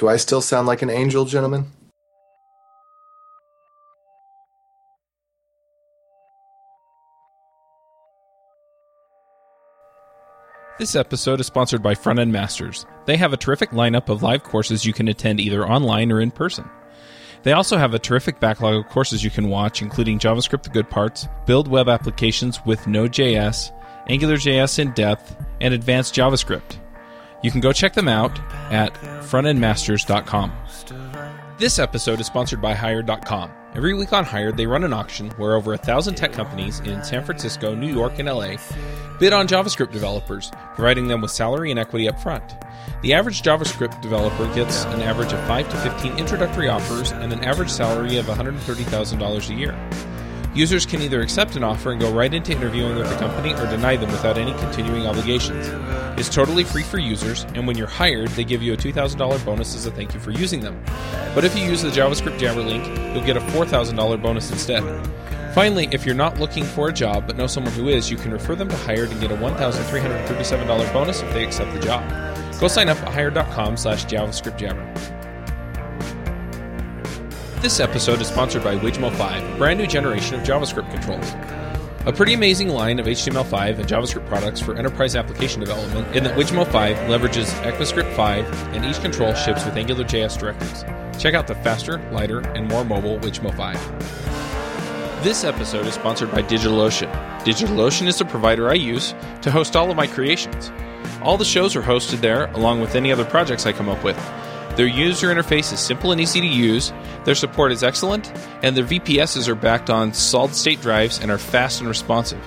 Do I still sound like an angel, gentlemen? This episode is sponsored by Front End Masters. They have a terrific lineup of live courses you can attend either online or in person. They also have a terrific backlog of courses you can watch, including JavaScript the Good Parts, Build Web Applications with Node.js, AngularJS in Depth, and Advanced JavaScript. You can go check them out at frontendmasters.com. This episode is sponsored by Hired.com. Every week on Hired, they run an auction where over a thousand tech companies in San Francisco, New York, and LA bid on JavaScript developers, providing them with salary and equity up front. The average JavaScript developer gets an average of 5 to 15 introductory offers and an average salary of $130,000 a year. Users can either accept an offer and go right into interviewing with the company or deny them without any continuing obligations. It's totally free for users, and when you're hired, they give you a $2,000 bonus as a thank you for using them. But if you use the JavaScript Jabber link, you'll get a $4,000 bonus instead. Finally, if you're not looking for a job but know someone who is, you can refer them to Hired and get a $1,337 bonus if they accept the job. Go sign up at hired.com slash JavaScript Jabber. This episode is sponsored by Wijmo 5, a brand new generation of JavaScript controls. A pretty amazing line of HTML5 and JavaScript products for enterprise application development in that Wijmo 5 leverages ECMAScript 5 and each control ships with AngularJS directives. Check out the faster, lighter, and more mobile Wijmo 5. This episode is sponsored by DigitalOcean. DigitalOcean is the provider I use to host all of my creations. All the shows are hosted there, along with any other projects I come up with. Their user interface is simple and easy to use, their support is excellent, and their VPSs are backed on solid state drives and are fast and responsive.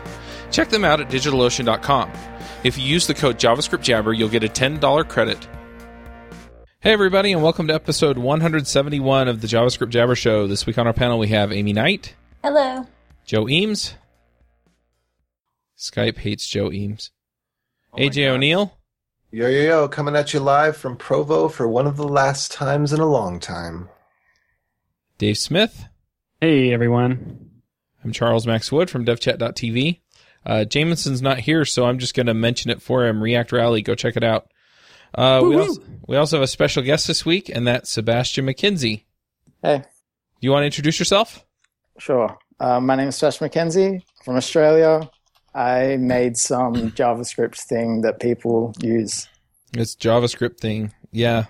Check them out at digitalocean.com. If you use the code JavaScript Jabber, you'll get a $10 credit. Hey, everybody, and welcome to episode 171 of the JavaScript Jabber Show. This week on our panel, we have Aimee Knight, Hello. Joe Eames. Skype hates Joe Eames. Oh AJ O'Neal. Yo, yo, yo, coming at you live from Provo for one of the last times in a long time. Dave Smith. Hey everyone. I'm Charles Max Wood from devchat.tv. Uh, Jamison's not here, so I'm just going to mention it for him. React Rally, go check it out. Uh, we, Woo-woo. also, we also have a special guest this week, and that's Sebastian McKenzie. Hey, You want to introduce yourself? sure. Uh, my name is Josh McKenzie from Australia. I made some JavaScript thing that people use. It's JavaScript thing. Yeah.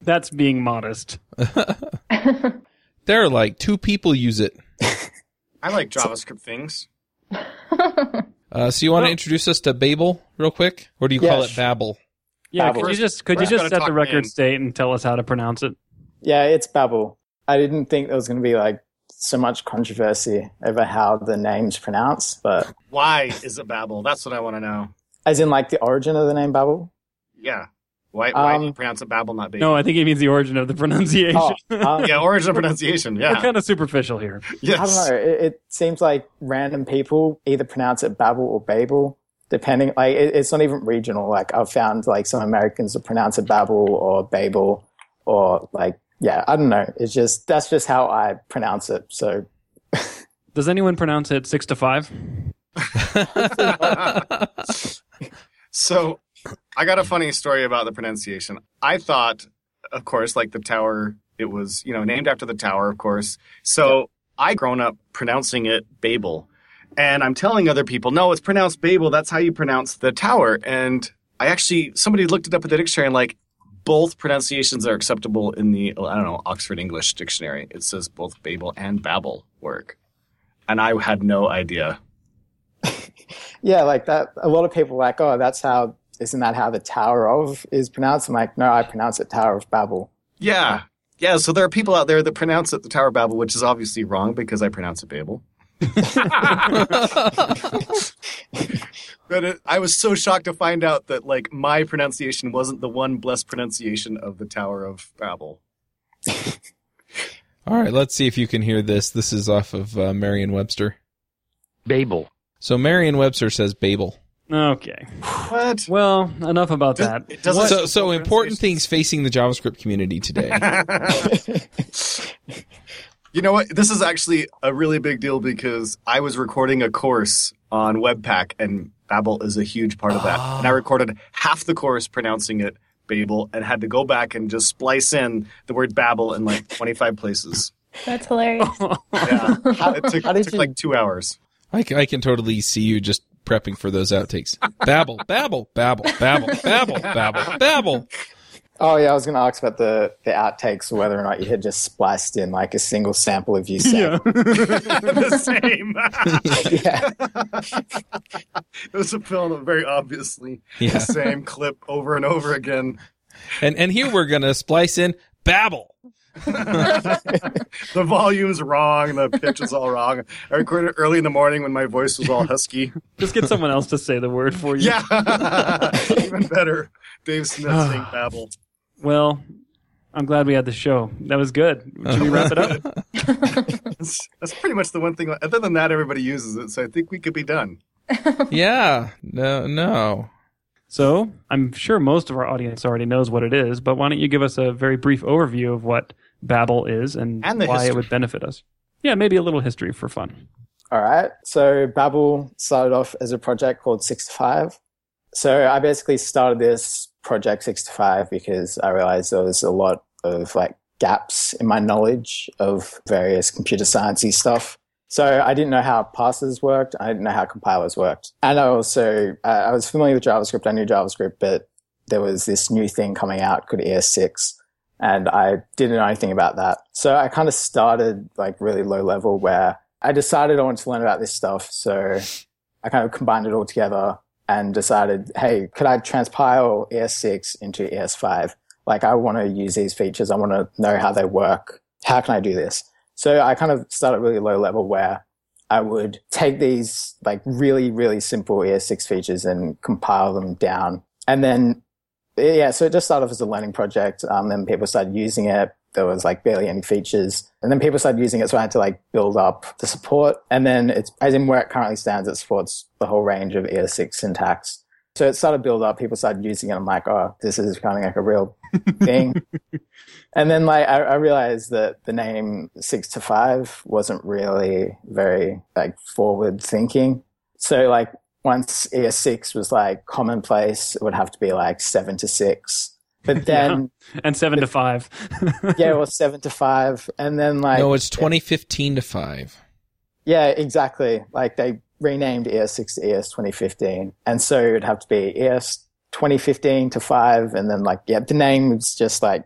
That's being modest. There are like two people use it. I like JavaScript things. Uh, so you want to Well- introduce us to Babel real quick? Or do you call it Babel? Yeah, Babel. could you just could you just set the record in. state and tell us how to pronounce it? Yeah, it's Babel. I didn't think there was going to be like so much controversy over how the name's pronounced, but Why is it Babel? That's what I want to know. as in like the origin of the name Babel. Yeah. Why, why do you Um, pronounce it Babel, not Babel? No, I think it means the origin of the pronunciation. Oh, um, yeah, origin of pronunciation. We're Yeah. kind of superficial here. yes. I don't know. It, it seems like random people either pronounce it Babel or Babel, depending. Like it, it's not even regional. Like I've found like some Americans will pronounce it Babel or Babel, or like yeah, I don't know. It's just that's just how I pronounce it. So Does anyone pronounce it six to five? so I got a funny story about the pronunciation. I thought, of course, like the tower, it was, you know, named after the tower, of course. So I grown up pronouncing it Babel. And I'm telling other people, no, it's pronounced Babel. That's how you pronounce the tower. And I actually, somebody looked it up in the dictionary and like, both pronunciations are acceptable in the, I don't know, Oxford English Dictionary. It says both Babel and Babel work. And I had no idea. yeah, like that. A lot of people are like, oh, that's how. Isn't that how the Tower of is pronounced? I'm like, no, I pronounce it Tower of Babel. Yeah. Yeah, so there are people out there that pronounce it the Tower of Babel, which is obviously wrong because I pronounce it Babel. But it, I was so shocked to find out that like my pronunciation wasn't the one blessed pronunciation of the Tower of Babel. All right, let's see if you can hear this. This is off of uh, Merriam-Webster. Babel. So Merriam-Webster says Babel. Okay. What? Well, enough about that. It doesn't. So, so important things facing the JavaScript community today. you know what? This is actually a really big deal because I was recording a course on Webpack, and Babel is a huge part of that. And I ah. recorded half the course pronouncing it Babel and had to go back and just splice in the word Babel in like 25 places. That's hilarious. Yeah. It took, how did took you? like two hours. I can totally see you just prepping for those outtakes. Babble, babble, babble, babble, babble, babble, babble. Oh yeah, I was going to ask about the the outtakes, whether or not you had just spliced in like a single sample of you saying, the same. yeah. it was a film very obviously Yeah. the same clip over and over again. And and here we're gonna splice in babble. The volume's wrong, and the pitch is all wrong. I recorded early in the morning when my voice was all husky. Just get someone else to say the word for you. Yeah, even better. Dave Smith saying Babel. Well, I'm glad we had the show. That was good. Should we wrap it up? That's, that's pretty much the one thing. Other than that, everybody uses it, so I think we could be done. Yeah. No no. So I'm sure most of our audience already knows what it is, but why don't you give us a very brief overview of what Babel is and, And why history. it would benefit us? Yeah, maybe a little history for fun. All right. So Babel started off as a project called Six to Five. So I basically started this project 6to5 because I realized there was a lot of like gaps in my knowledge of various computer sciencey stuff. So I didn't know how parsers worked. I didn't know how compilers worked. And I also, uh, I was familiar with JavaScript. I knew JavaScript, but there was this new thing coming out called ES6 and I didn't know anything about that. So I kind of started like really low level where I decided I wanted to learn about this stuff. So I kind of combined it all together and decided, hey, could I transpile ES6 into ES5? Like I want to use these features. I want to know how they work. How can I do this? So I kind of started really low level where I would take these like really, really simple ES6 features and compile them down. And then, yeah, so it just started off as a learning project. Um, then people started using it. There was like barely any features. And then people started using it. So I had to like build up the support. And then it's, as in where it currently stands, it supports the whole range of ES6 syntax. So it started build up. People started using it. I'm like, oh, this is becoming like a real thing. and then like I, I realized that the name six to five wasn't really very like forward thinking. So like once ES6 was like commonplace, it would have to be like seven to six. But then And seven to five. yeah, it was seven to five. And then like No, it's 2015 to five. Yeah, exactly. Like they renamed ES6 to ES 2015. And so it would have to be ES 2015 to 5. And then like, yeah, the name was just like,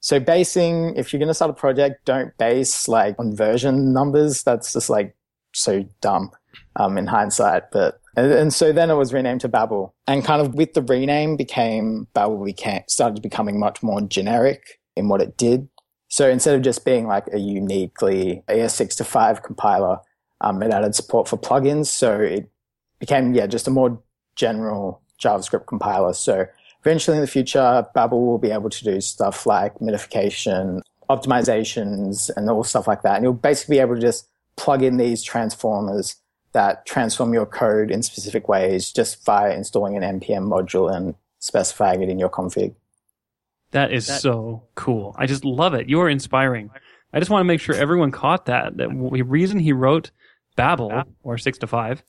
so basing, if you're going to start a project, don't base like on version numbers. That's just like so dumb, um, in hindsight. But, and, and so then it was renamed to Babel and kind of with the rename became Babel became, started becoming much more generic in what it did. So instead of just being like a uniquely ES6 to 5 compiler, um, it added support for plugins. So it became, yeah, just a more general JavaScript compiler. So eventually in the future, Babel will be able to do stuff like minification, optimizations, and all stuff like that. And you'll basically be able to just plug in these transformers that transform your code in specific ways just via installing an NPM module and specifying it in your config. That is so cool. I just love it. You're inspiring. I just want to make sure everyone caught that. That the reason he wrote Babel or six to five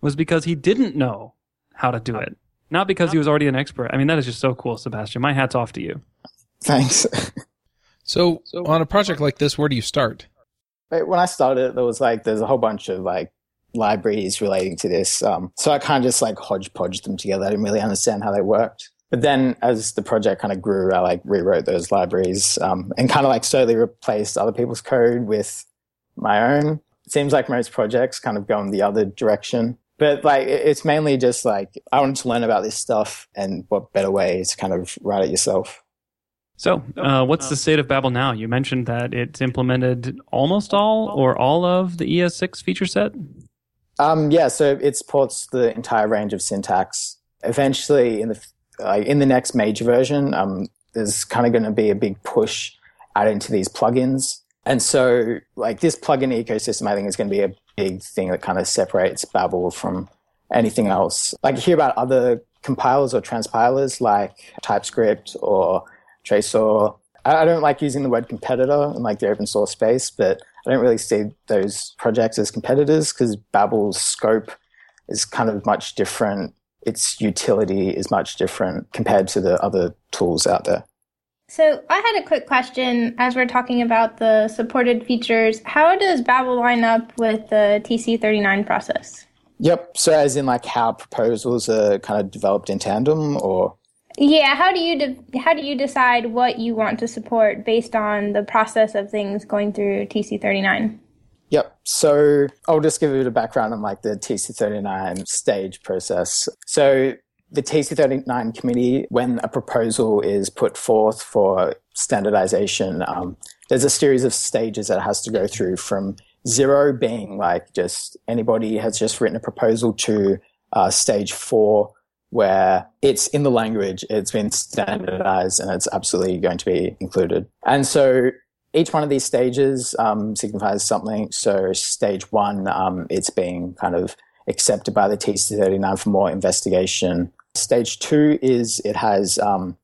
was because he didn't know how to do it, not because he was already an expert. I mean, that is just so cool, Sebastian. My hat's off to you. Thanks. So, on a project like this, where do you start? When I started, there was like there's a whole bunch of like libraries relating to this. Um, so I kind of just like hodgepodge them together. I didn't really understand how they worked. But then as the project kind of grew, I like rewrote those libraries um, and kind of like slowly replaced other people's code with my own. It seems like most projects kind of go in the other direction. But like it's mainly just like I wanted to learn about this stuff and what better way to kind of write it yourself. So, uh, what's the state of Babel now? You mentioned that it's implemented almost all or all of the ES6 feature set. Um, yeah, so it supports the entire range of syntax. Eventually, in the uh, in the next major version, um, there's kind of going to be a big push out into these plugins, and so like this plugin ecosystem, I think is going to be a big thing that kind of separates Babel from anything else. Like you hear about other compilers or transpilers like TypeScript or Traceur. I I don't like using the word competitor in like the open source space, but I don't really see those projects as competitors because Babel's scope is kind of much different its utility is much different compared to the other tools out there. So I had a quick question as we're talking about the supported features. How does Babel line up with the TC39 process? Yep. So as in like how proposals are kind of developed in tandem or yeah, how do you de- how do you decide what you want to support based on the process of things going through TC39? Yep. So I'll just give you a bit of background on like the TC39 stage process. So the TC39 committee, when a proposal is put forth for standardization, um, there's a series of stages that it has to go through from zero being like just anybody has just written a proposal to uh, stage four where it's in the language, it's been standardized and it's absolutely going to be included. And so each one of these stages um, signifies something. So stage one, um, it's being kind of accepted by the TC39 for more investigation. Stage two is it has um,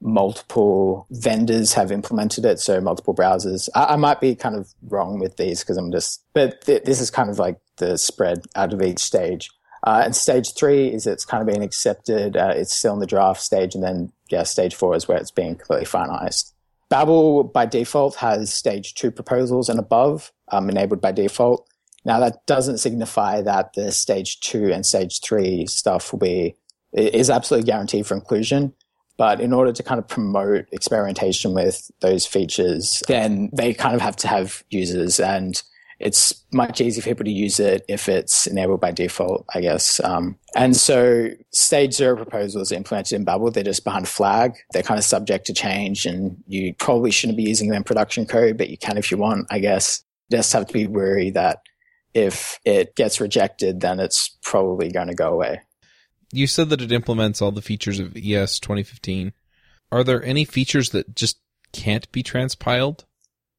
multiple vendors have implemented it, so multiple browsers. I, I might be kind of wrong with these because I'm just, but th- this is kind of like the spread out of each stage. Uh, and stage three is it's kind of being accepted. Uh, it's still in the draft stage, and then yeah, stage four is where it's being completely finalized. Babel by default has stage two proposals and above um, enabled by default. Now that doesn't signify that the stage two and stage three stuff will be is absolutely guaranteed for inclusion. But in order to kind of promote experimentation with those features, then they kind of have to have users and it's much easier for people to use it if it's enabled by default, I guess. Um, and so stage zero proposals implemented in Babel, they're just behind flag. They're kind of subject to change and you probably shouldn't be using them in production code, but you can if you want, I guess. Just have to be wary that if it gets rejected, then it's probably going to go away. You said that it implements all the features of ES 2015. Are there any features that just can't be transpiled?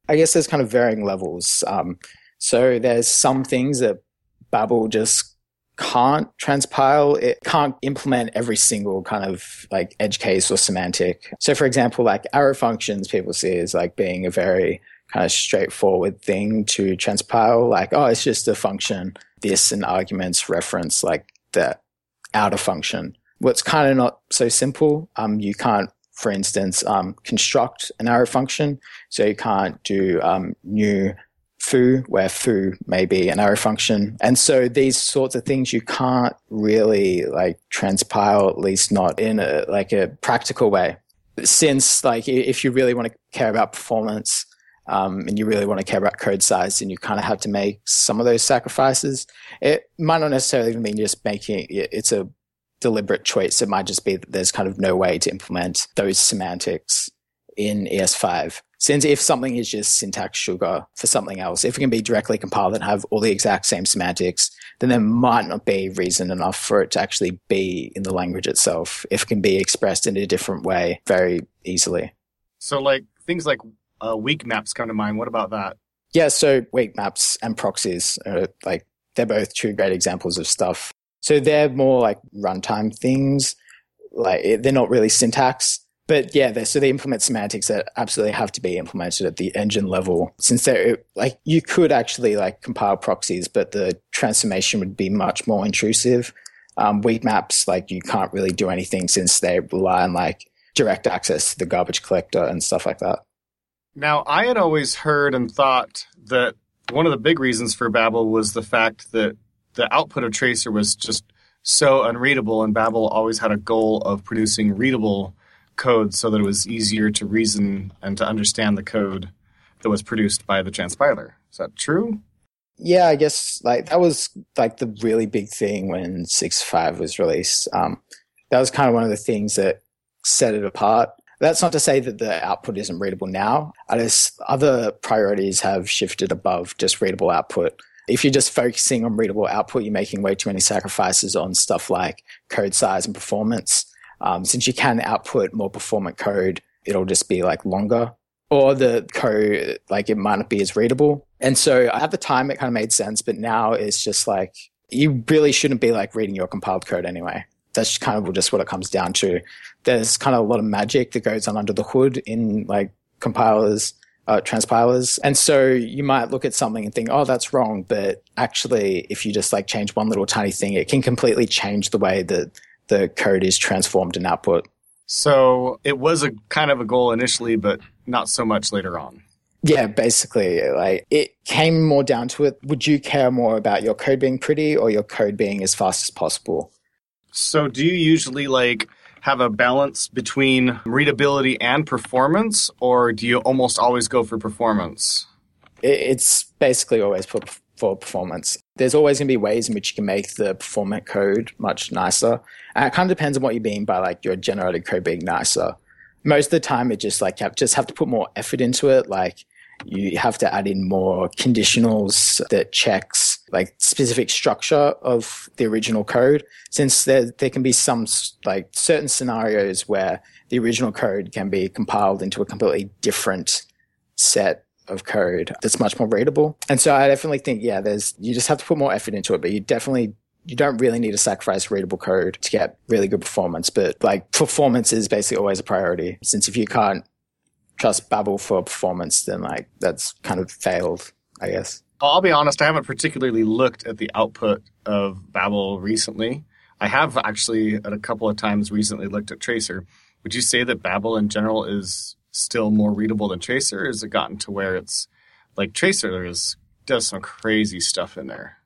I guess there's kind of varying levels. Um, so there's some things that Babel just can't transpile. It can't implement every single kind of like edge case or semantic. So for example, like arrow functions people see as like being a very kind of straightforward thing to transpile. Like, oh, it's just a function, this and arguments reference like the outer function. What's kind of not so simple. Um, you can't, for instance, um, construct an arrow function. So you can't do um, new foo, where foo may be an arrow function. And so these sorts of things you can't really like transpile, at least not in a like a practical way. Since like if you really want to care about performance, um, and you really want to care about code size, and you kind of have to make some of those sacrifices. It might not necessarily mean just making it's a deliberate choice. It might just be that there's kind of no way to implement those semantics in ES5. Since if something is just syntax sugar for something else, if it can be directly compiled and have all the exact same semantics, then there might not be reason enough for it to actually be in the language itself. If it can be expressed in a different way very easily. So, like things like uh, weak maps come to mind. What about that? Yeah, so weak maps and proxies are like they're both two great examples of stuff. So they're more like runtime things. Like they're not really syntax but yeah, so they implement semantics that absolutely have to be implemented at the engine level. Since they're like, you could actually like compile proxies, but the transformation would be much more intrusive. Um, weak maps, like you can't really do anything since they rely on like direct access to the garbage collector and stuff like that. Now, I had always heard and thought that one of the big reasons for Babel was the fact that the output of Traceur was just so unreadable, and Babel always had a goal of producing readable code so that it was easier to reason and to understand the code that was produced by the transpiler. Is that true? Yeah, I guess like that was like the really big thing when 6to5 was released. Um, that was kind of one of the things that set it apart. That's not to say that the output isn't readable now. I just other priorities have shifted above just readable output. If you're just focusing on readable output, you're making way too many sacrifices on stuff like code size and performance. Um, since you can output more performant code, it'll just be like longer or the code, like it might not be as readable. And so at the time, it kind of made sense, but now it's just like, you really shouldn't be like reading your compiled code anyway. That's kind of just what it comes down to. There's kind of a lot of magic that goes on under the hood in like compilers, uh, transpilers. And so you might look at something and think, oh, that's wrong. But actually, if you just like change one little tiny thing, it can completely change the way that the code is transformed in output. So it was a kind of a goal initially, but not so much later on. Yeah, basically, like it came more down to it. Would you care more about your code being pretty or your code being as fast as possible? So do you usually like have a balance between readability and performance, or do you almost always go for performance? It's basically always for, for performance. There's always going to be ways in which you can make the performant code much nicer. And it kind of depends on what you mean by like your generated code being nicer. Most of the time, it just like you have, just have to put more effort into it. Like you have to add in more conditionals that checks like specific structure of the original code since there there can be some like certain scenarios where the original code can be compiled into a completely different set of code that's much more readable. And so I definitely think yeah there's you just have to put more effort into it but you definitely you don't really need to sacrifice readable code to get really good performance but like performance is basically always a priority since if you can't trust Babel for performance, then like that's kind of failed, I guess. I'll be honest, I haven't particularly looked at the output of Babel recently. I have actually at a couple of times recently looked at Traceur. Would you say that Babel in general is still more readable than Traceur? Has it gotten to where it's like Traceur is does some crazy stuff in there?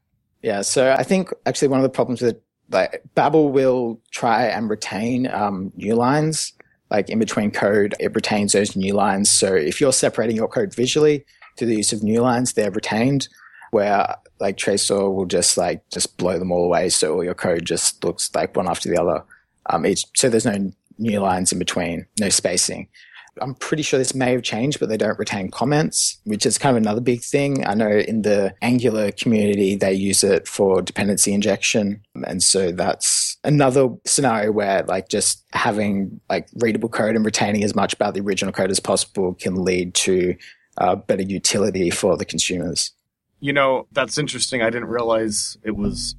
Yeah, so I think actually one of the problems with like Babel will try and retain um, new lines like in between code, it retains those new lines. So if you're separating your code visually through the use of new lines, they're retained. Where like Traceur will just like just blow them all away, so all your code just looks like one after the other. Um, each, so there's no new lines in between, no spacing. I'm pretty sure this may have changed, but they don't retain comments, which is kind of another big thing. I know in the Angular community, they use it for dependency injection. And so that's another scenario where like just having like readable code and retaining as much about the original code as possible can lead to uh, better utility for the consumers. You know, that's interesting. I didn't realize it was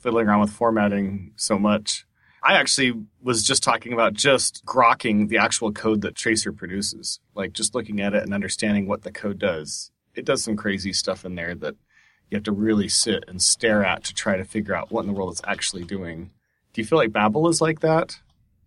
fiddling around with formatting so much. I actually was just talking about just grokking the actual code that Traceur produces, like just looking at it and understanding what the code does. It does some crazy stuff in there that you have to really sit and stare at to try to figure out what in the world it's actually doing. Do you feel like Babel is like that?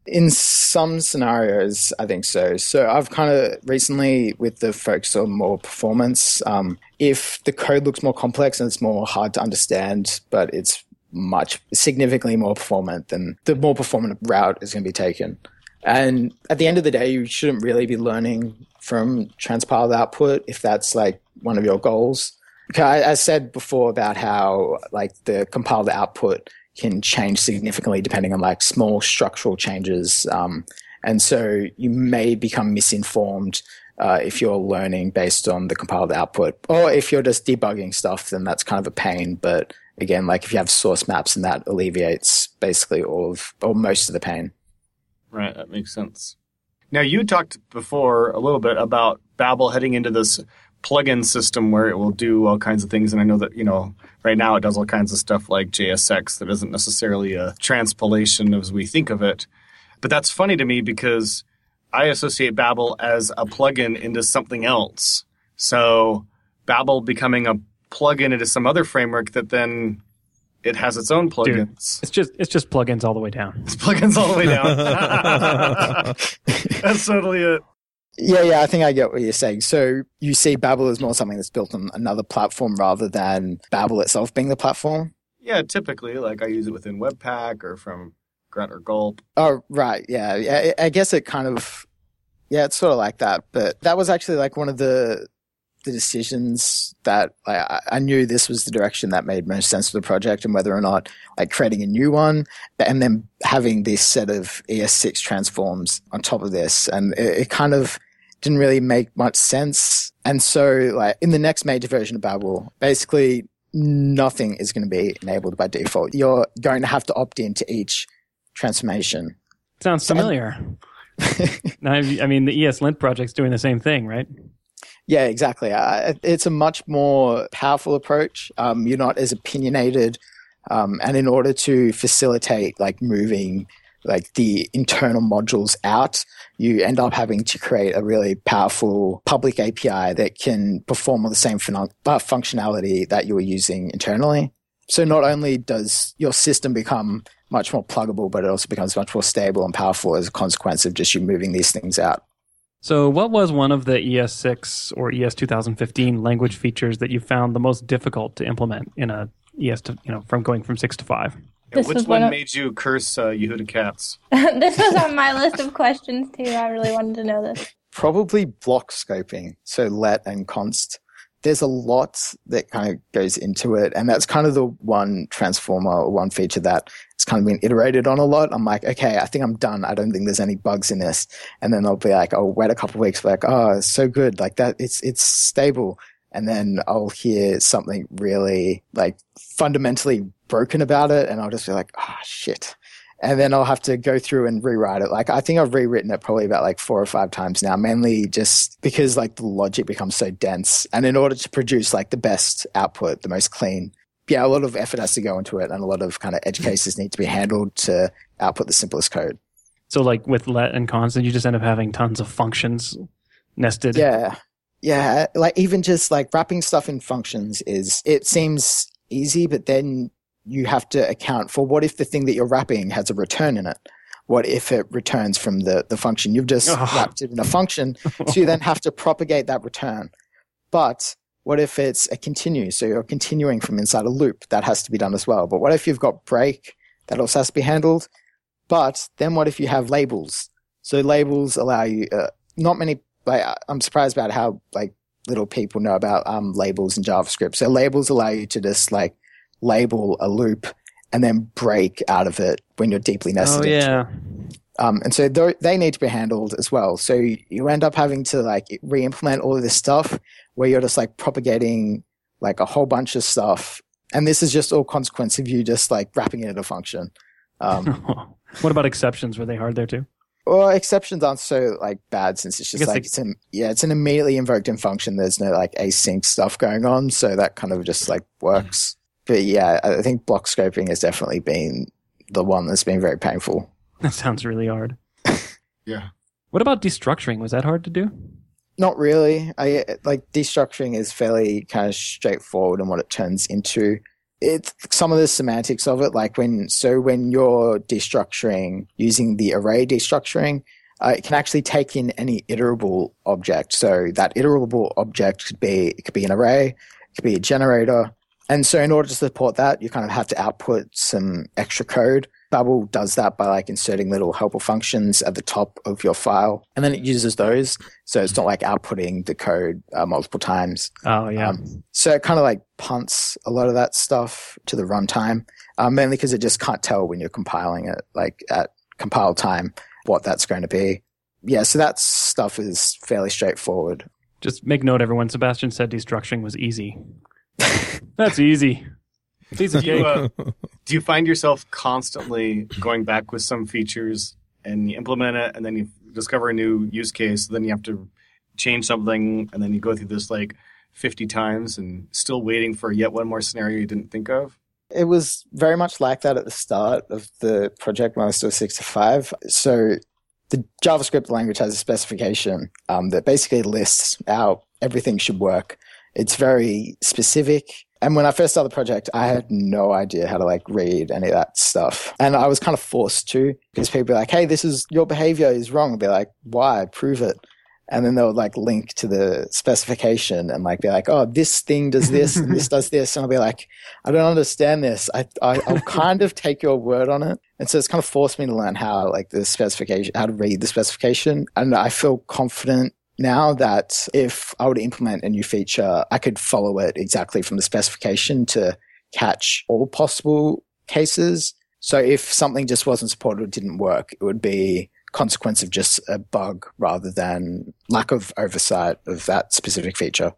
In some scenarios, I think so. So I've kind of recently, with the focus on more performance, um, if the code looks more complex and it's more hard to understand, but it's much significantly more performant, than the more performant route is going to be taken. And at the end of the day, you shouldn't really be learning from transpiled output if that's like one of your goals. I, I said before about how like the compiled output can change significantly depending on like small structural changes. Um, and so you may become misinformed uh, if you're learning based on the compiled output, or if you're just debugging stuff, then that's kind of a pain. But again, like if you have source maps, and that alleviates basically all of or most of the pain. Right, that makes sense. Now you talked before a little bit about Babel heading into this plugin system where it will do all kinds of things, and I know that you know right now it does all kinds of stuff like JSX that isn't necessarily a transpilation as we think of it. But that's funny to me because I associate Babel as a plugin into something else. So Babel becoming a plugin into some other framework that then it has its own plugins. Dude, it's just it's just plugins all the way down. It's plugins all the way down. That's totally it. Yeah, yeah, I think I get what you're saying. So you see Babel as more something that's built on another platform rather than Babel itself being the platform? Yeah, typically. Like I use it within Webpack or from Grunt or Gulp. Oh, right. Yeah. yeah. I guess it kind of, yeah, it's sort of like that. But that was actually like one of the, the decisions that like, I knew this was the direction that made most sense for the project and whether or not like creating a new one and then having this set of ES6 transforms on top of this. And it, it kind of didn't really make much sense. And so like in the next major version of Babel, basically nothing is going to be enabled by default. You're going to have to opt into each transformation. Sounds familiar. I mean, the ESLint project's doing the same thing, right? Yeah, exactly. Uh, it's a much more powerful approach. Um, you're not as opinionated, um, and in order to facilitate like moving like the internal modules out, you end up having to create a really powerful public API that can perform all the same fun- uh, functionality that you were using internally. So not only does your system become much more pluggable, but it also becomes much more stable and powerful as a consequence of just you moving these things out. So, what was one of the ES6 or ES 2015 language features that you found the most difficult to implement in a ES, to, you know, from going from six to five? This Which one one of- made you curse uh, Yehuda Katz? this was on my list of questions too. I really wanted to know this. Probably block scoping, so let and const. There's a lot that kind of goes into it, and that's kind of the one transformer or one feature that has kind of been iterated on a lot. I'm like, okay, I think I'm done. I don't think there's any bugs in this, and then I'll be like, I'll wait a couple weeks, like, oh, it's so good, like that, it's it's stable, and then I'll hear something really like fundamentally broken about it, and I'll just be like, oh shit. And then I'll have to go through and rewrite it. Like I think I've rewritten it probably about like four or five times now, mainly just because like the logic becomes so dense. And in order to produce like the best output, the most clean, yeah, a lot of effort has to go into it and a lot of kind of edge hmm. cases need to be handled to output the simplest code. So, like with let and constant, you just end up having tons of functions nested. Yeah. Yeah. Like even just like wrapping stuff in functions is, it seems easy, but then you have to account for what if the thing that you're wrapping has a return in it? What if it returns from the, the function? You've just Oh. wrapped it in a function. so you then have to propagate that return. But what if it's a continue? So you're continuing from inside a loop. That has to be done as well. But what if you've got break? That also has to be handled. But then what if you have labels? So labels allow you, uh, not many, like, I- I'm surprised about how, like, little people know about, um, labels in JavaScript. So labels allow you to just, like, label a loop and then break out of it when you're deeply nested Oh yeah. Um, and so they need to be handled as well. So you- you end up having to like re-implement all of this stuff where you're just like propagating like a whole bunch of stuff. And this is just all consequence of you just like wrapping it in a function. Um, what about exceptions? Were they hard there too? Well, exceptions aren't so like bad since it's just like they- it's an, yeah, it's an immediately invoked in function. There's no like async stuff going on. So that kind of just like works. But yeah, I I think block scoping has definitely been the one that's been very painful. That sounds really hard. Yeah. What about destructuring? Was that hard to do? Not really. I like destructuring is fairly kind of straightforward in what it turns into. It's some of the semantics of it, like when so when you're destructuring using the array destructuring, uh, it can actually take in any iterable object. So that iterable object could be it could be an array, it could be a generator, and so in order to support that, you kind of have to output some extra code. Babel does that by like inserting little helper functions at the top of your file, and then it uses those. So it's not like outputting the code uh, multiple times. Oh yeah. Um, so it kind of like punts a lot of that stuff to the runtime, um, mainly because it just can't tell when you're compiling it, like at compile time, what that's going to be. Yeah, so that stuff is fairly straightforward. Just make note, everyone. Sebastian said destructuring was easy. That's easy. Piece of Do you, uh, do you find yourself constantly going back with some features and you implement it and then you discover a new use case, then you have to change something and then you go through this like 50 times and still waiting for yet one more scenario you didn't think of? It was very much like that at the start of the project when I was still six to five. So the JavaScript language has a specification um, that basically lists how everything should work. It's very specific. And when I first started the project, I had no idea how to like read any of that stuff. And I was kind of forced to because people be like, Hey, this is your behavior is wrong. I'd be like, why? Prove it. And then they would like link to the specification and like be like, oh, this thing does this and this does this. And I'll be like, I don't understand this. I, I I'll kind of take your word on it. And so it's kind of forced me to learn how like the specification, how to read the specification. And I feel confident now that if I were to implement a new feature, I could follow it exactly from the specification to catch all possible cases. So if something just wasn't supported or didn't work, it would be consequence of just a bug rather than lack of oversight of that specific feature.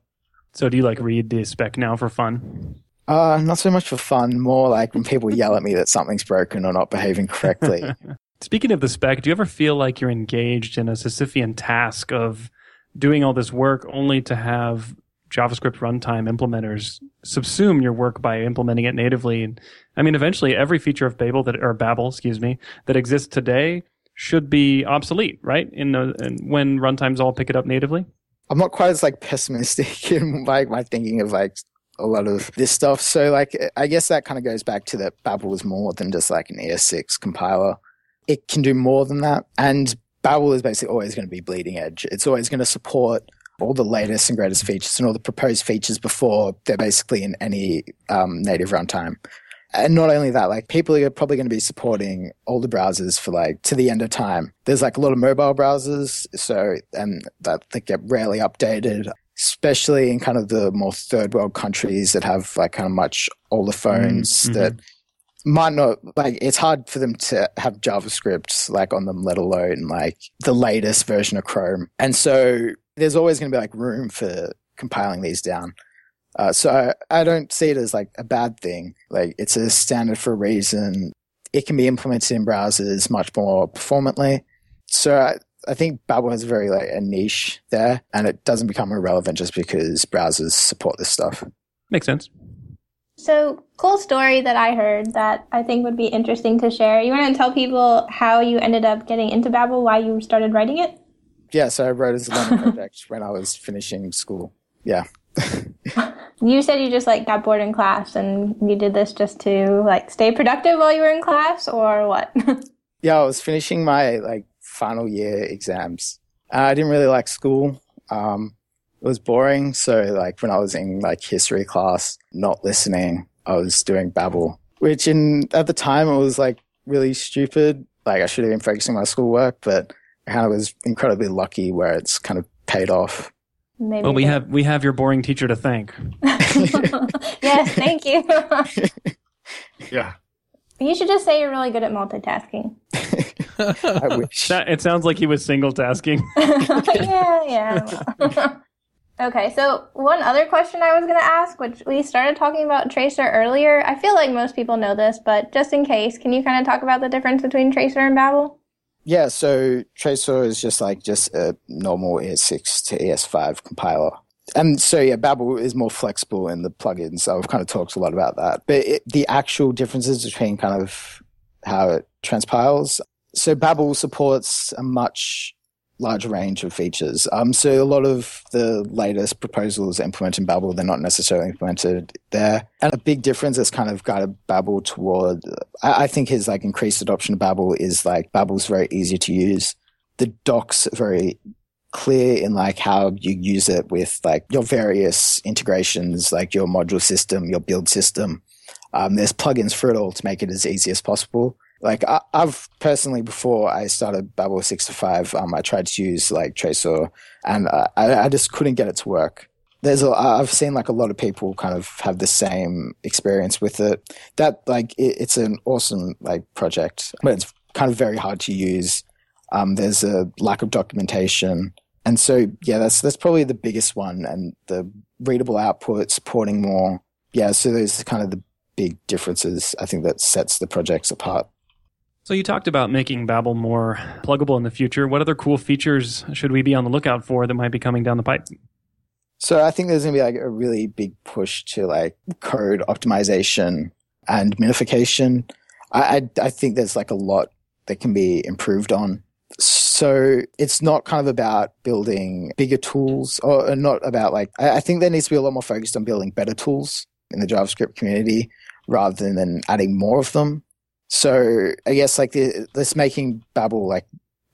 so do you like read the spec now for fun? Uh, not so much for fun, more like when people yell at me that something's broken or not behaving correctly. Speaking of the spec, do you ever feel like you're engaged in a Sisyphean task of doing all this work only to have JavaScript runtime implementers subsume your work by implementing it natively? I mean, eventually every feature of Babel that, or Babel, excuse me, that exists today should be obsolete, right? In, the, in when runtimes all pick it up natively. I'm not quite as like pessimistic in like my thinking of like a lot of this stuff. So like, I guess that kind of goes back to that Babel is more than just like an ES6 compiler. It can do more than that. And Babel is basically always going to be bleeding edge. It's always going to support all the latest and greatest features and all the proposed features before they're basically in any um, native runtime. And not only that, like people are probably going to be supporting older browsers for like to the end of time. There's like a lot of mobile browsers, so and that they get rarely updated, especially in kind of the more third world countries that have like kind of much older phones Mm-hmm. that might not like it's hard for them to have JavaScript like on them, let alone like the latest version of Chrome. And so there's always going to be like room for compiling these down. Uh, so I, I don't see it as like a bad thing. Like it's a standard for a reason. It can be implemented in browsers much more performantly. So I, I think Babel has very like a niche there, and it doesn't become irrelevant just because browsers support this stuff. Makes sense. So, cool story that I heard that I think would be interesting to share. You want to tell people how you ended up getting into Babel, why you started writing it? Yeah, so I wrote as a learning project when I was finishing school. Yeah. You said you just like got bored in class and you did this just to like stay productive while you were in class or what? Yeah, I was finishing my like final year exams. Uh, I didn't really like school. Um, it was boring. So like when I was in like history class, not listening, I was doing Babel, which in at the time it was like really stupid. Like I should have been focusing on my schoolwork, but I kind of was incredibly lucky where it's kind of paid off. Maybe Well, we the- have we have your boring teacher to thank. yes, thank you. Yeah. you should just say you're really good at multitasking. I wish. That, it sounds like he was single tasking. yeah, yeah. Okay, so one other question I was going to ask, which we started talking about Traceur earlier. I feel like most people know this, but just in case, can you kind of talk about the difference between Traceur and Babel? Yeah, so Traceur is just like just a normal ES6 to ES5 compiler. And so yeah, Babel is more flexible in the plugins. So I've kind of talked a lot about that. But it, the actual differences between kind of how it transpiles. So Babel supports a much larger range of features. Um, so a lot of the latest proposals implementing Babel, they're not necessarily implemented there. And a big difference that's kind of guided Babel toward, I, I think his like increased adoption of Babel is like Babel's very easy to use. The docs are very clear in like how you use it with like your various integrations, like your module system, your build system. Um, there's plugins for it all to make it as easy as possible. Like I, I've personally, before I started Babel six to five, um, I tried to use like Traceur, and I, I just couldn't get it to work. There's a, I've seen like a lot of people kind of have the same experience with it. That like it, it's an awesome like project, but it's kind of very hard to use. Um, there's a lack of documentation, and so yeah, that's that's probably the biggest one, and the readable output, supporting more. Yeah, so those are kind of the big differences I think that sets the projects apart. So you talked about making Babel more pluggable in the future. What other cool features should we be on the lookout for that might be coming down the pipe? So I think there's going to be like a really big push to like code optimization and minification. I, I, I think there's like a lot that can be improved on. So it's not kind of about building bigger tools or not about like, I, I think there needs to be a lot more focused on building better tools in the JavaScript community rather than adding more of them. So I guess like the, this making Babel like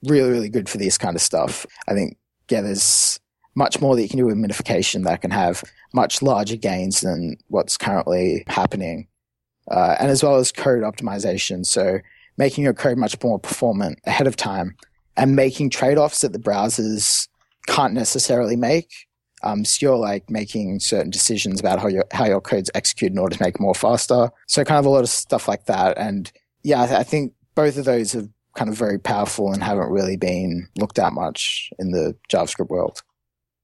really, really good for this kind of stuff. I think, yeah, there's much more that you can do with minification that can have much larger gains than what's currently happening. Uh, and as well as code optimization. So making your code much more performant ahead of time and making trade-offs that the browsers can't necessarily make. Um, so you're like making certain decisions about how your, how your code's executed in order to make more faster. So kind of a lot of stuff like that. And yeah, I, th- I think both of those are kind of very powerful and haven't really been looked at much in the JavaScript world.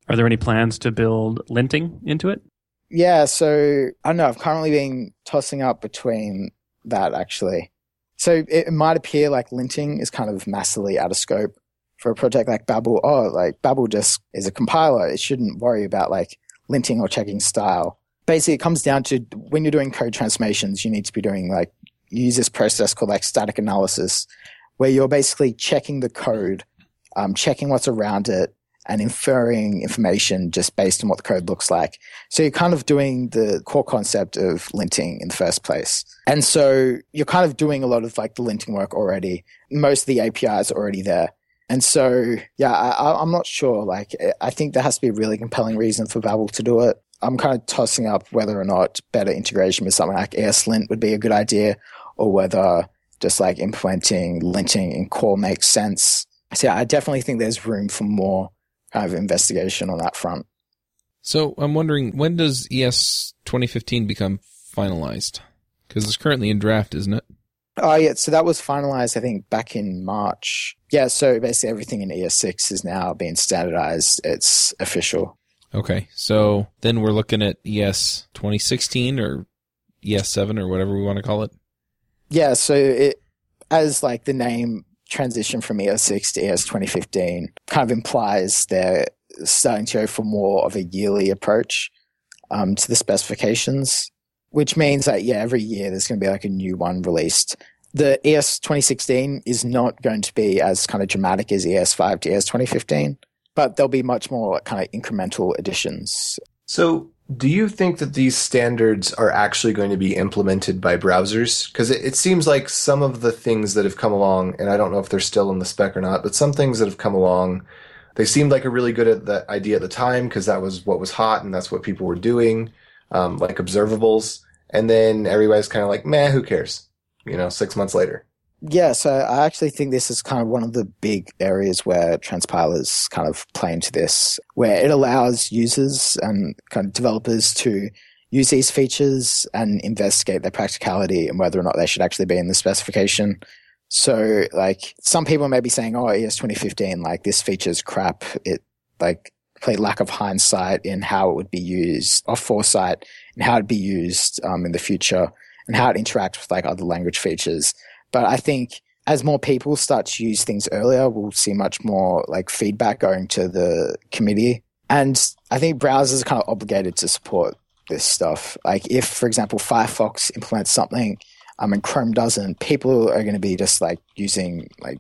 Are there any plans to build linting into it? Yeah, so I don't know. I've currently been tossing up between that actually. So it, it might appear like linting is kind of massively out of scope for a project like Babel. Oh, like Babel just is a compiler. It shouldn't worry about like linting or checking style. Basically, it comes down to when you're doing code transformations, you need to be doing like use this process called like static analysis, where you're basically checking the code, um, checking what's around it, and inferring information just based on what the code looks like. So you're kind of doing the core concept of linting in the first place. And so you're kind of doing a lot of like the linting work already. Most of the APIs are already there. And so, yeah, I, I'm not sure. Like, I think there has to be a really compelling reason for Babel to do it. I'm kind of tossing up whether or not better integration with something like ESLint would be a good idea or whether just like implementing linting in core makes sense. So yeah, I definitely think there's room for more kind of investigation on that front. So I'm wondering when does ES 2015 become finalized? Because it's currently in draft, isn't it? Oh yeah, so that was finalized I think back in March. Yeah, so basically everything in ES6 is now being standardized. It's official. Okay, so then we're looking at ES 2016 or ES7 or whatever we want to call it. Yeah, so it as like the name transition from ES6 to ES 2015 kind of implies they're starting to go for more of a yearly approach um, to the specifications, which means that yeah, every year there's going to be like a new one released. The ES 2016 is not going to be as kind of dramatic as ES5 to ES 2015, but there'll be much more kind of incremental additions. So, do you think that these standards are actually going to be implemented by browsers? Because it, it, seems like some of the things that have come along, and I don't know if they're still in the spec or not, but some things that have come along, they seemed like a really good the idea at the time because that was what was hot and that's what people were doing, um, like observables. And then everybody's kind of like, meh, who cares? You know, six months later. Yeah, so I actually think this is kind of one of the big areas where transpilers kind of play into this, where it allows users and kind of developers to use these features and investigate their practicality and whether or not they should actually be in the specification. So, like, some people may be saying, oh, ES 2015, like, this feature's crap. It, like, complete lack of hindsight in how it would be used, or foresight in how it'd be used um, in the future and how it interacts with, like, other language features. But I think as more people start to use things earlier, we'll see much more like feedback going to the committee. And I think browsers are kind of obligated to support this stuff. Like if, for example, Firefox implements something um, and Chrome doesn't, people are going to be just like using like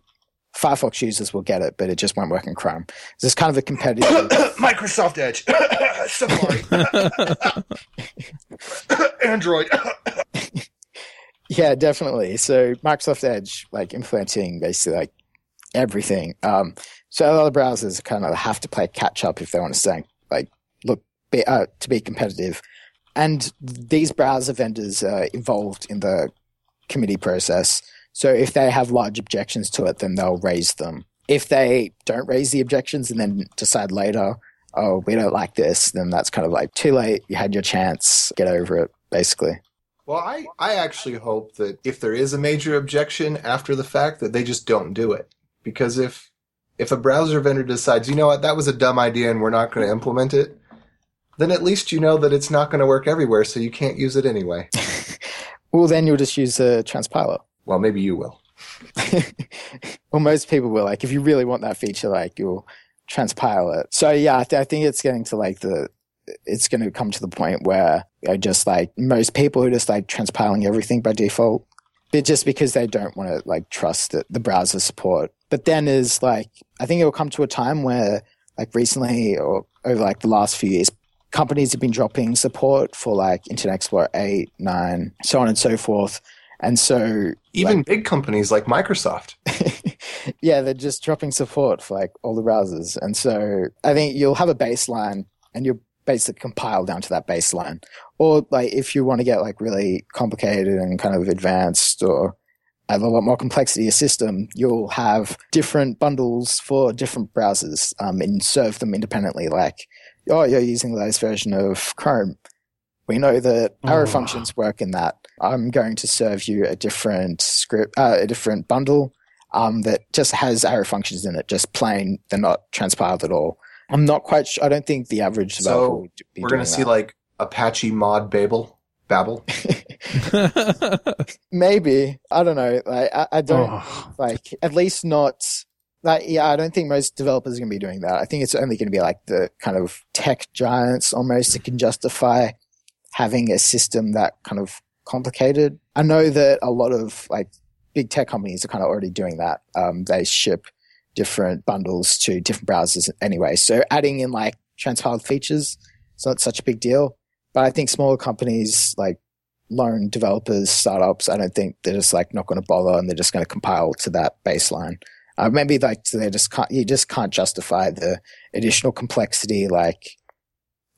Firefox users will get it, but it just won't work in Chrome. So it's kind of a competitive. Microsoft Edge, Safari, Android. Yeah, definitely. So Microsoft Edge, like implementing basically like everything. Um, so a lot of browsers kind of have to play catch up if they want to stay, like look be, uh, to be competitive. And these browser vendors are involved in the committee process. So if they have large objections to it, then they'll raise them. If they don't raise the objections and then decide later, oh, we don't like this, then that's kind of like too late. You had your chance. Get over it, basically. Well, I, I actually hope that if there is a major objection after the fact, that they just don't do it. Because if if a browser vendor decides, you know what, that was a dumb idea and we're not going to implement it, then at least you know that it's not going to work everywhere, so you can't use it anyway. well, then you'll just use uh, a transpiler. Well, maybe you will. well, most people will. Like, if you really want that feature, like you'll transpile it. So yeah, I, th- I think it's getting to like the it's going to come to the point where I just like most people are just like transpiling everything by default, but just because they don't want to like trust the, the browser support. But then is like I think it will come to a time where like recently or over like the last few years, companies have been dropping support for like Internet Explorer 8, 9, so on and so forth. And so even like, big companies like Microsoft. yeah, they're just dropping support for like all the browsers. And so I think you'll have a baseline and you'll basically compile down to that baseline. Or like if you want to get like really complicated and kind of advanced or have a lot more complexity of system, you'll have different bundles for different browsers um, and serve them independently. Like, oh, you're using the latest version of Chrome. We know that arrow oh. functions work in that. I'm going to serve you a different script, uh, a different bundle um, that just has arrow functions in it, just plain. They're not transpiled at all. I'm not quite sure. I don't think the average so we're going to see like Apache mod Babel. Babel. Maybe I don't know. Like I, I don't oh. like at least not. Like yeah, I don't think most developers are going to be doing that. I think it's only going to be like the kind of tech giants almost that can justify having a system that kind of complicated. I know that a lot of like big tech companies are kind of already doing that. Um, they ship different bundles to different browsers anyway. So adding in like transpiled features, it's not such a big deal. But I think smaller companies like lone developers, startups, I don't think they're just like not going to bother and they're just going to compile to that baseline. Uh, maybe like they just can't, you just can't justify the additional complexity, like,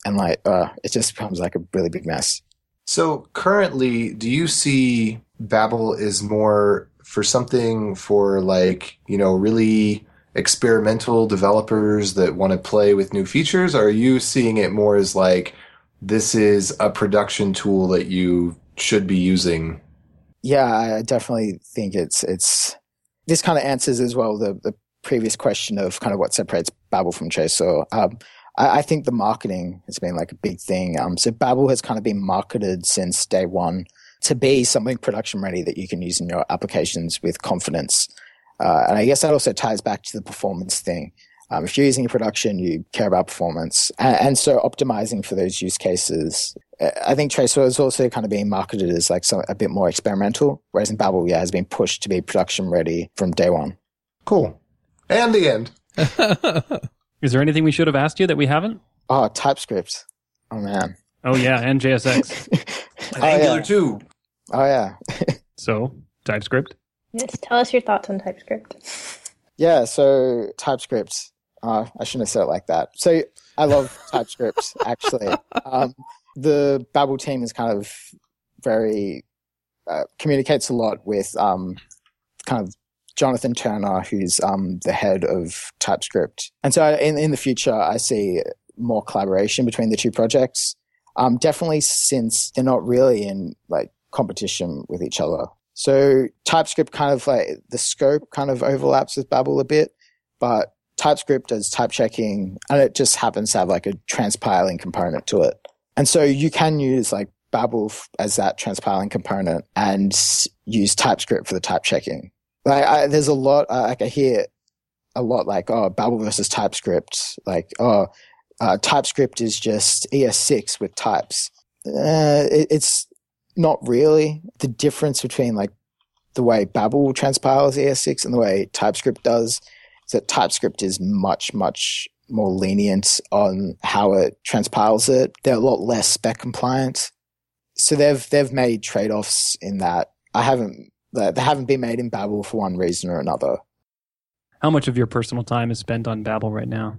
and like, uh, it just becomes like a really big mess. So currently, do you see Babel is more for something for like, you know, really experimental developers that want to play with new features? Or are you seeing it more as like, this is a production tool that you should be using? Yeah, I definitely think it's, it's, this kind of answers as well the, the previous question of kind of what separates Babel from Traceur. So, um, I, think the marketing has been like a big thing. Um, so Babel has kind of been marketed since day one to be something production ready that you can use in your applications with confidence. Uh, and I guess that also ties back to the performance thing. Um, if you're using a production, you care about performance. And, and, so optimizing for those use cases. Uh, I think Traceur is also kind of being marketed as like some, a bit more experimental, whereas in Babel, yeah, has been pushed to be production ready from day one. Cool. And the end. is there anything we should have asked you that we haven't? Oh, TypeScript. Oh man. Oh yeah, and JSX. and oh, Angular yeah. too. Oh yeah. so TypeScript. Yes, tell us your thoughts on TypeScript. Yeah, so TypeScript. Uh, I shouldn't have said it like that. So I love TypeScript actually. Um, the Babel team is kind of very uh, communicates a lot with um, kind of Jonathan Turner, who's um, the head of TypeScript. And so in, in the future, I see more collaboration between the two projects. Um, definitely since they're not really in like competition with each other. So TypeScript kind of like the scope kind of overlaps with Babel a bit, but TypeScript does type checking and it just happens to have like a transpiling component to it. And so you can use like Babel as that transpiling component and use TypeScript for the type checking. Like I, there's a lot, uh, like I hear a lot like, oh, Babel versus TypeScript. Like, oh, uh, TypeScript is just ES6 with types. Uh, it, it's not really. The difference between like the way Babel transpiles ES6 and the way TypeScript does is that TypeScript is much, much more lenient on how it transpiles it. They're a lot less spec compliant. So they've they've made trade offs in that. I haven't they haven't been made in Babel for one reason or another. How much of your personal time is spent on Babel right now?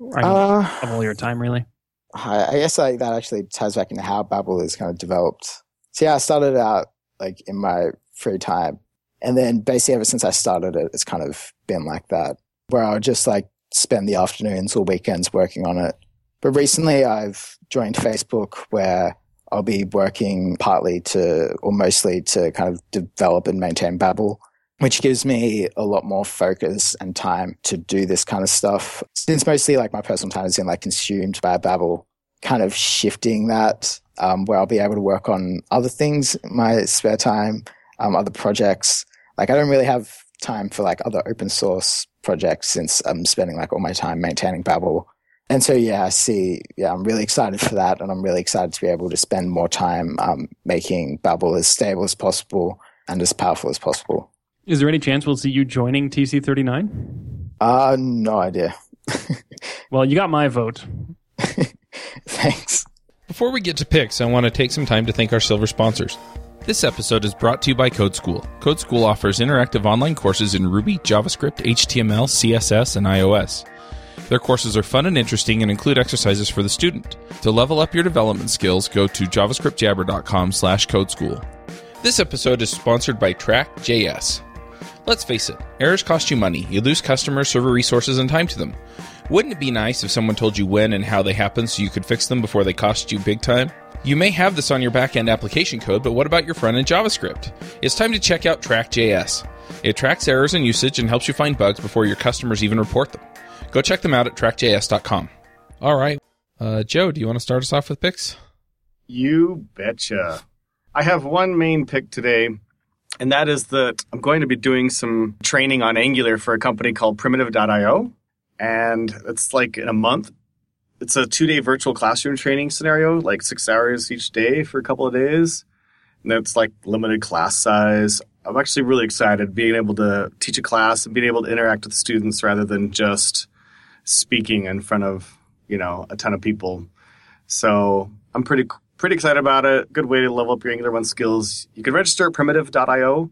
I mean, uh, of all your time, really? I, I guess like that actually ties back into how Babel is kind of developed. So yeah, I started out like in my free time. And then basically ever since I started it, it's kind of been like that, where I would just like spend the afternoons or weekends working on it. But recently I've joined Facebook where I'll be working partly to, or mostly to kind of develop and maintain Babel, which gives me a lot more focus and time to do this kind of stuff. Since mostly like my personal time has been like consumed by Babel, kind of shifting that, um, where I'll be able to work on other things in my spare time, um, other projects. Like I don't really have time for like other open source projects since I'm spending like all my time maintaining Babel. And so, yeah, I see, yeah, I'm really excited for that. And I'm really excited to be able to spend more time um, making Babel as stable as possible and as powerful as possible. Is there any chance we'll see you joining TC39? Uh, no idea. well, you got my vote. Thanks. Before we get to picks, I want to take some time to thank our silver sponsors. This episode is brought to you by Code School. Code School offers interactive online courses in Ruby, JavaScript, HTML, CSS, and iOS. Their courses are fun and interesting and include exercises for the student. To level up your development skills, go to javascriptjabber.com slash codeschool. This episode is sponsored by Track.js. Let's face it, errors cost you money. You lose customers, server resources, and time to them. Wouldn't it be nice if someone told you when and how they happen so you could fix them before they cost you big time? You may have this on your backend application code, but what about your front end JavaScript? It's time to check out Track.js. It tracks errors and usage and helps you find bugs before your customers even report them. Go check them out at trackjs.com. All right. Uh, Joe, do you want to start us off with picks? You betcha. I have one main pick today, and that is that I'm going to be doing some training on Angular for a company called Primitive.io. And it's like in a month it's a two day virtual classroom training scenario, like six hours each day for a couple of days. And it's like limited class size. I'm actually really excited being able to teach a class and being able to interact with students rather than just speaking in front of you know a ton of people. So I'm pretty pretty excited about it. Good way to level up your Angular One skills. You can register at primitive.io,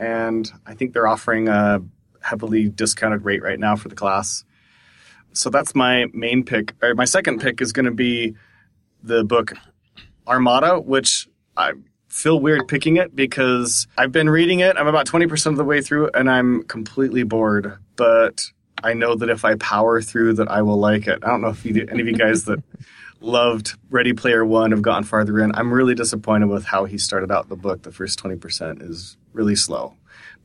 and I think they're offering a heavily discounted rate right now for the class. So that's my main pick. Or my second pick is going to be the book Armada, which I feel weird picking it because I've been reading it. I'm about 20% of the way through and I'm completely bored. But I know that if I power through that I will like it. I don't know if you, any of you guys that loved Ready Player One have gotten farther in. I'm really disappointed with how he started out the book. The first 20% is really slow.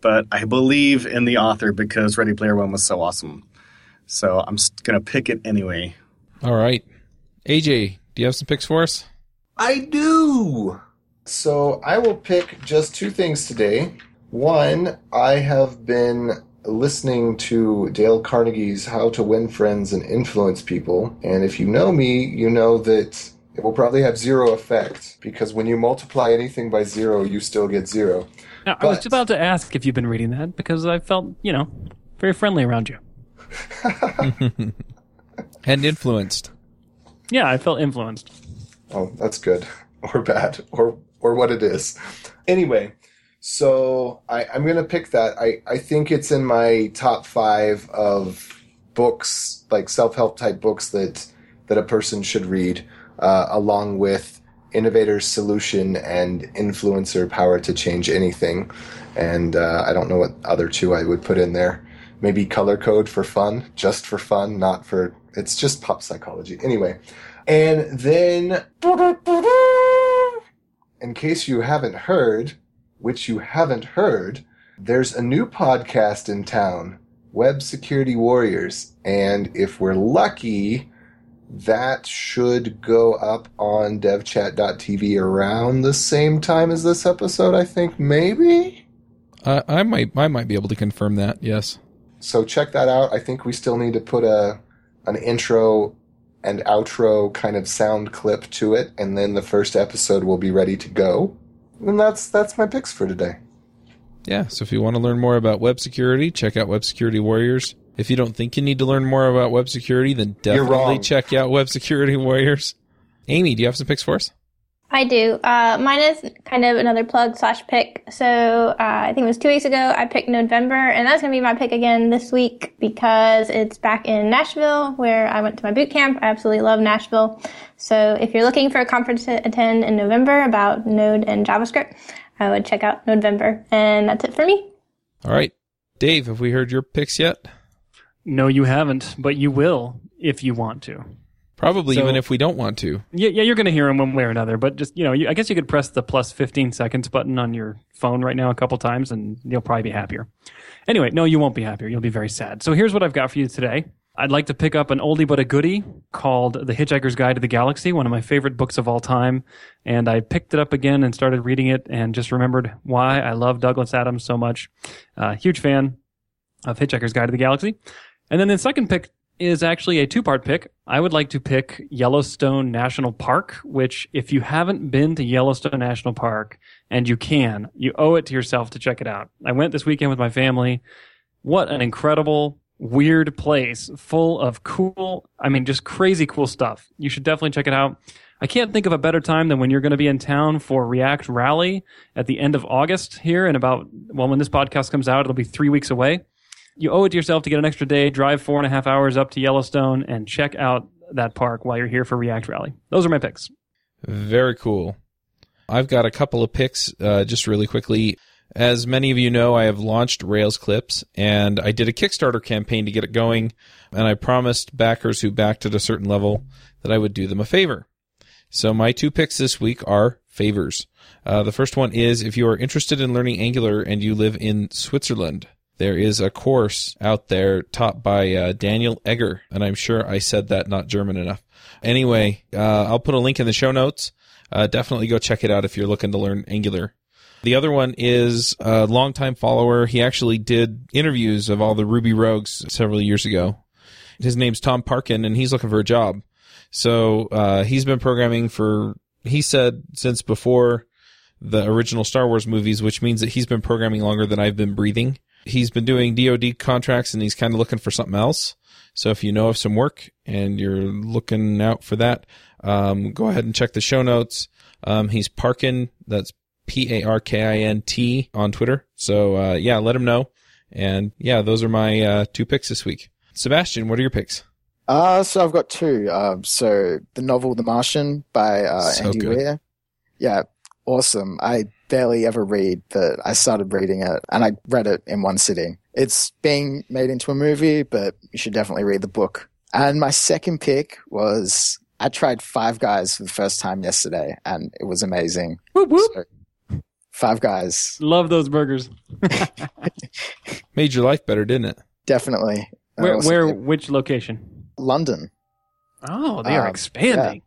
But I believe in the author because Ready Player One was so awesome. So I'm going to pick it anyway. All right. AJ, do you have some picks for us? I do. So I will pick just two things today. One, I have been listening to Dale Carnegie's How to Win Friends and Influence People. And if you know me, you know that it will probably have zero effect because when you multiply anything by zero, you still get zero. Now, I was about to ask if you've been reading that because I felt, you know, very friendly around you. And influenced. Yeah, I felt influenced. Oh, that's good or bad or or what it is. Anyway, so I, I'm gonna pick that. I, I think it's in my top five of books, like self help type books that that a person should read, uh, along with Innovator's Solution and Influencer Power to Change Anything. And uh, I don't know what other two I would put in there. Maybe Color Code for fun, just for fun, not for. It's just pop psychology. Anyway, and then, in case you haven't heard, which you haven't heard, there's a new podcast in town, Web Security Warriors. And if we're lucky, that should go up on devchat.tv around the same time as this episode, I think, maybe? Uh, I might I might be able to confirm that. Yes. So check that out. I think we still need to put a an intro and outro kind of sound clip to it, and then the first episode will be ready to go. And that's that's my picks for today. Yeah. So if you want to learn more about web security, check out Web Security Warriors. If you don't think you need to learn more about web security, then definitely check out Web Security Warriors. Aimee, do you have some picks for us? I do. Uh, mine is kind of another plug slash pick. So uh, I think it was two weeks ago. I picked November, and that's going to be my pick again this week because it's back in Nashville, where I went to my boot camp. I absolutely love Nashville. So if you're looking for a conference to attend in Nodevember about Node and JavaScript, I would check out November. And that's it for me. All right. Dave, have we heard your picks yet? No, you haven't, but you will if you want to. Probably So- even if we don't want to. Yeah, yeah, you're going to hear them one way or another. But just you know, you, I guess you could press the plus 15 seconds button on your phone right now a couple times, and you'll probably be happier. Anyway, no, you won't be happier. You'll be very sad. So here's what I've got for you today. I'd like to pick up an oldie but a goodie called The Hitchhiker's Guide to the Galaxy, one of my favorite books of all time. And I picked it up again and started reading it, and just remembered why I love Douglas Adams so much. Uh, huge fan of Hitchhiker's Guide to the Galaxy. And then the second pick is actually a two part pick. I would like to pick Yellowstone National Park, which, if you haven't been to Yellowstone National Park, and you can, you owe it to yourself to check it out. I went this weekend with my family. What an incredible, weird place full of cool, I mean, just crazy cool stuff. You should definitely check it out. I can't think of a better time than when you're going to be in town for React Rally at the end of August here in about, well, when this podcast comes out, it'll be three weeks away you owe it to yourself to get an extra day, drive four and a half hours up to Yellowstone, and check out that park while you're here for React Rally. Those are my picks. Very cool. I've got a couple of picks uh, just really quickly. As many of you know, I have launched Rails Clips and I did a Kickstarter campaign to get it going. And I promised backers who backed at a certain level that I would do them a favor. So my two picks this week are favors. Uh, the first one is if you are interested in learning Angular and you live in Switzerland, there is a course out there taught by uh, Daniel Egger, and I'm sure I said that not German enough. Anyway, uh, I'll put a link in the show notes. Uh, definitely go check it out if you're looking to learn Angular. The other one is a longtime follower. He actually did interviews of all the Ruby rogues several years ago. His name's Tom Parkin, and he's looking for a job. So uh, he's been programming for, he said, since before the original Star Wars movies, which means that he's been programming longer than I've been breathing. He's been doing DoD contracts and he's kind of looking for something else. So if you know of some work and you're looking out for that, um, go ahead and check the show notes. Um, he's Parkin. That's P A R K I N T on Twitter. So uh, yeah, let him know. And yeah, those are my uh, two picks this week. Sebastian, what are your picks? Uh, so I've got two. Um, so the novel The Martian by uh, So Andy good. Weir. Yeah, awesome. I barely ever read, but I started reading it and I read it in one sitting. It's being made into a movie, but you should definitely read the book. And my second pick was I tried Five Guys for the first time yesterday and it was amazing. Whoop, whoop. So, Five Guys, Love those burgers. Made your life better, didn't it? definitely. Where, also- where, which location? London. Oh, they are Um, expanding.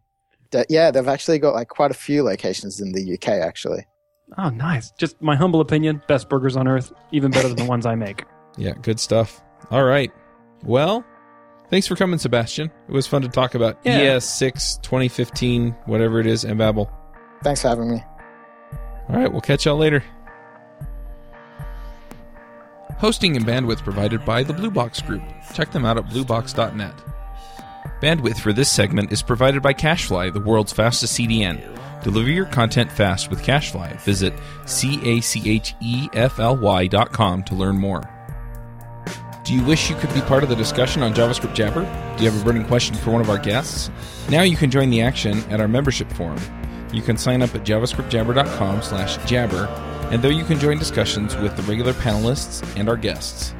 De- yeah, they've actually got like quite a few locations in the UK actually. Oh, nice. Just my humble opinion: best burgers on earth, even better than the ones I make. Yeah, good stuff. All right. Well, thanks for coming, Sebastian. It was fun to talk about Yeah. ES6 2015, whatever it is, and Babel. Thanks for having me. All right, we'll catch y'all later. Hosting and bandwidth provided by the Blue Box Group. Check them out at bluebox.net. Bandwidth for this segment is provided by CacheFly, the world's fastest CDN. Deliver your content fast with CacheFly. Visit C-A-C-H-E-F-L-Y dot com to learn more. Do you wish you could be part of the discussion on JavaScript Jabber? Do you have a burning question for one of our guests? Now you can join the action at our membership forum. You can sign up at javascriptjabber.com slash jabber, and there you can join discussions with the regular panelists and our guests.